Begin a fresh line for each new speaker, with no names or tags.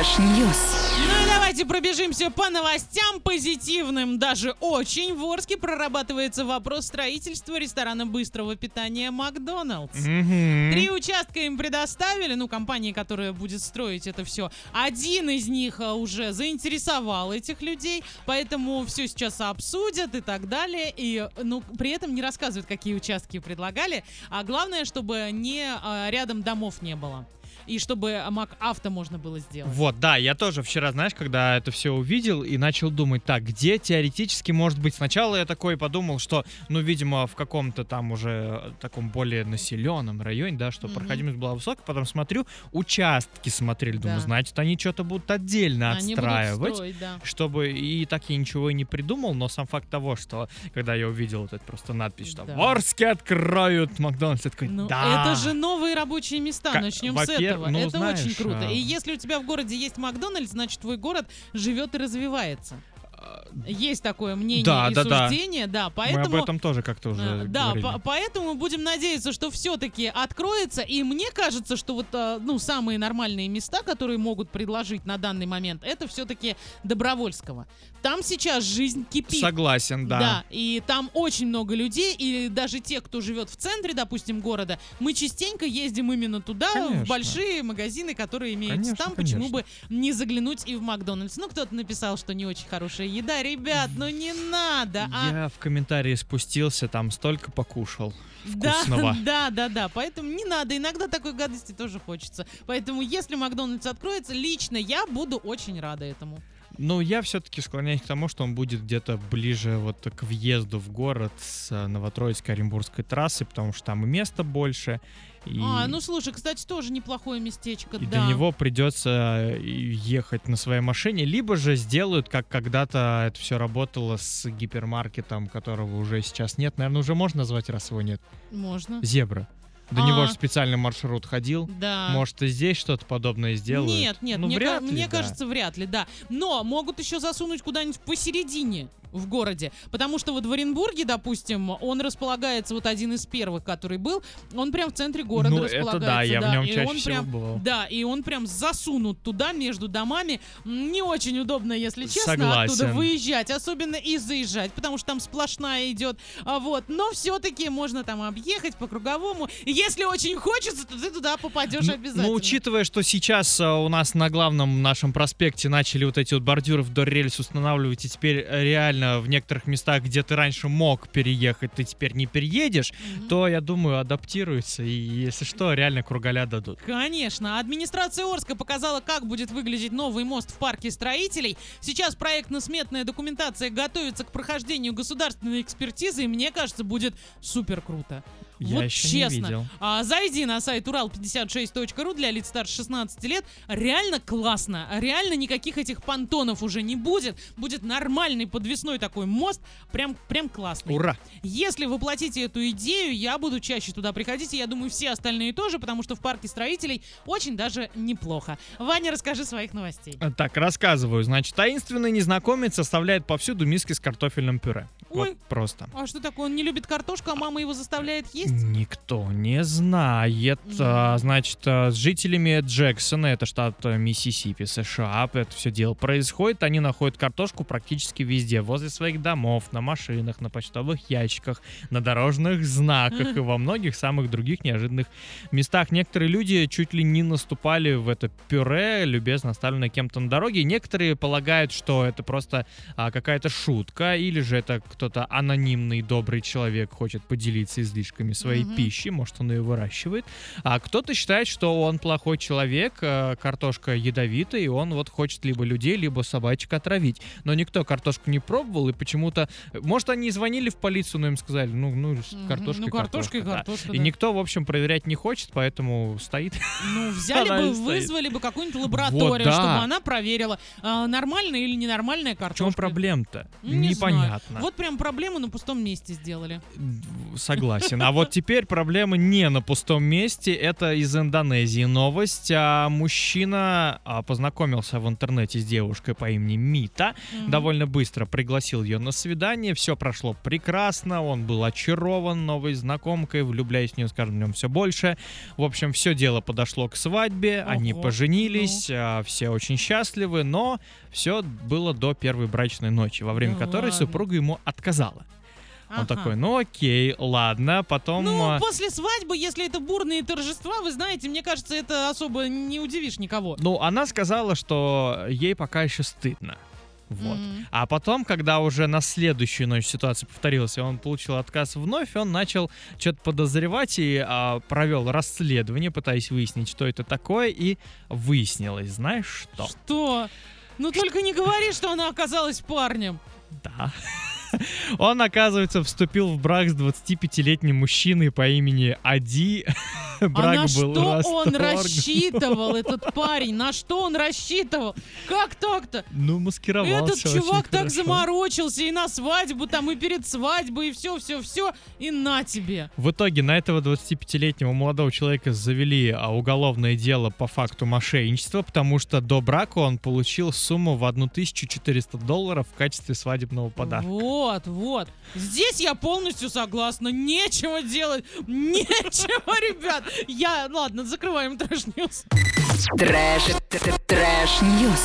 Fresh News.
Ну и давайте пробежимся по новостям позитивным. Даже очень в Орске прорабатывается вопрос строительства ресторана быстрого питания Макдоналдс.
Мгм.
Три участка им предоставили, ну, компании, которая будет строить это все. Один из них а, уже заинтересовал этих людей, поэтому все сейчас обсудят и так далее. И, ну, при этом не рассказывают, какие участки предлагали. А главное, чтобы не а, рядом домов не было. И чтобы МакАвто можно было сделать.
Вот, да, я тоже вчера, знаешь, когда это все увидел и начал думать, так, где теоретически может быть? Сначала я такой подумал, что, ну, видимо, в каком-то там уже э, таком более населенном районе, да, что
Мгм.
проходимость была высокая, потом смотрю, участки смотрели, думаю,
Да.
значит, они что-то будут отдельно
Они будут
отстраивать.
строить, да.
чтобы и так я ничего и не придумал, но сам факт того, что когда я увидел вот эту просто надпись, что
Да.
в Орске откроют Макдональдс, я такой,
Ну,
да.
это же новые рабочие места.
Ка-
Начнем с
во-первых,
этого.
ну,
это
знаешь,
очень круто.
а-
И если у тебя в городе есть Макдональдс, значит твой город живет и развивается. Есть такое мнение
Да,
и
да, да.
суждение, да,
Мы
поэтому.
об этом тоже как-то уже
Да,
говорили.
по- поэтому будем надеяться, что все-таки откроется. И мне кажется, что вот э, ну самые нормальные места, которые могут предложить на данный момент, это все-таки Добровольского. Там сейчас жизнь кипит.
Согласен, да.
Да, и там очень много людей, и даже те, кто живет в центре, допустим, города, мы частенько ездим именно туда,
Конечно.
в большие магазины, которые имеются
Конечно,
там. Почему
конечно.
бы не заглянуть и в Макдональдс? Ну, кто-то написал, что не очень хорошая еда. Ребят, ну не надо. а
Я в комментарии спустился, там столько покушал.
да,
вкусного.
да, да, да. Поэтому не надо. Иногда такой гадости тоже хочется. Поэтому, если Макдональдс откроется, лично я буду очень рада этому.
Но я все-таки склоняюсь к тому, что он будет где-то ближе вот к въезду в город с э, Новотроицкой Оренбургской трассы, потому что там и места больше. И...
А, ну слушай, кстати, тоже неплохое местечко,
И
да.
до него придется э, ехать на своей машине, либо же сделают, как когда-то это все работало с гипермаркетом, которого уже сейчас нет. Наверное, уже можно назвать, раз его нет.
Можно.
Зебра. До
А.
него же специальный маршрут ходил.
Да.
Может, и здесь что-то подобное сделают?
Нет, нет,
ну,
мне,
вряд
ка-
ли,
мне
да.
кажется, вряд ли, да. Но могут еще засунуть куда-нибудь посередине в городе. Потому что вот в Оренбурге, допустим, он располагается, вот один из первых, который был, он прям в центре города
Ну, это
располагается.
да, я в нем
и
чаще
он
всего
прям,
бывал.
Да, и он прям засунут туда, между домами. Не очень удобно, если честно,
Согласен.
оттуда выезжать, особенно и заезжать, потому что там сплошная идет. А вот, но все-таки можно там объехать по круговому. Если очень хочется, то ты туда попадешь
Ну,
обязательно.
Ну, учитывая, что сейчас э, у нас на главном нашем проспекте начали вот эти вот бордюры вдоль рельс устанавливать, и теперь э, реально в некоторых местах, где ты раньше мог переехать, ты теперь не переедешь,
Мгм.
то, я думаю, адаптируется, и если что, реально кругаля дадут.
Конечно. Администрация Орска показала, как будет выглядеть новый мост в парке строителей. Сейчас проектно-сметная документация готовится к прохождению государственной экспертизы, и мне кажется, будет супер круто.
Я
вот
еще не
честно.
видел.
А, зайди на сайт урал56.ру для лиц старше 16 лет. Реально классно. Реально никаких этих понтонов уже не будет. Будет нормальный подвесной такой мост. Прям, прям классный.
Ура!
Если воплотите эту идею, я буду чаще туда приходить, и я думаю, все остальные тоже, потому что в парке строителей очень даже неплохо. Ваня, расскажи своих новостей.
А, Так, рассказываю. Значит, таинственный незнакомец оставляет повсюду миски с картофельным пюре.
Ой.
Вот просто.
А что такое? Он не любит картошку, а мама его заставляет есть?
Никто не знает. А, Значит, а, с жителями Джексона, это штат а, Миссисипи, США, это все дело происходит. Они находят картошку практически везде. Возле своих домов, на машинах, на почтовых ящиках, на дорожных знаках и во многих самых других неожиданных местах. Некоторые люди чуть ли не наступали в это пюре, любезно оставленное кем-то на дороге. Некоторые полагают, что это просто а, какая-то шутка, или же это кто-то анонимный добрый человек хочет поделиться излишками своей
Мгм.
пищи, может он ее выращивает. А кто-то считает, что он плохой человек, а, картошка ядовитая, и он вот хочет либо людей, либо собачек отравить. Но никто картошку не пробовал, и почему-то... Может, они звонили в полицию, но им сказали, ну, ну картошка
Ну, картошка и
да.
картошка,
И
да.
никто, в общем, проверять не хочет, поэтому стоит.
Ну, взяли бы, вызвали бы какую-нибудь лабораторию,
да.
чтобы она проверила, а, нормальная или ненормальная
В
картошка.
чем проблема-то?
Ну, не
Непонятно.
знаю. Вот прям проблему на пустом месте сделали.
Согласен. А вот теперь проблема не на пустом месте. Это из Индонезии новость. А мужчина а, познакомился в интернете с девушкой по имени Мита. Довольно быстро пригласил ее на свидание. Все прошло прекрасно. Он был очарован новой знакомкой, влюбляясь в нее, скажем, в нем все больше. В общем, все дело подошло к свадьбе. Они
Ого,
поженились. а, Все очень счастливы. Но все было до первой брачной ночи, во время
Да
которой
ладно.
супруга ему отказала. Он
Ага.
такой, ну окей, ладно, потом...
Ну,
а,
после свадьбы, если это бурные торжества, вы знаете, мне кажется, это особо не удивишь никого.
ну, она сказала, что ей пока еще стыдно. Вот.
Мгм.
А потом, когда уже на следующую ночь ситуация повторилась, и он получил отказ вновь, он начал что-то подозревать и а, провел расследование, пытаясь выяснить, что это такое, и выяснилось, знаешь что?
Что? Ну только не говори, что она оказалась парнем.
Да. Он, оказывается, вступил в брак с 25-летним мужчиной по имени Ади. Брак
а на
был
что он
расторгнут.
рассчитывал, этот парень? На что он рассчитывал? Как так-то?
Ну, маскировался
Этот чувак так
хорошо.
заморочился и на свадьбу, там, и перед свадьбой, и все-все-все, и на тебе.
В итоге на этого 25-летнего молодого человека завели а, уголовное дело по факту мошенничества, потому что до брака он получил сумму в 1400 долларов в качестве свадебного подарка.
Вот, вот. Здесь я полностью согласна. Нечего делать. Нечего, ребят. Я, ладно, закрываем trash
news. Trash, т- т- trash, news.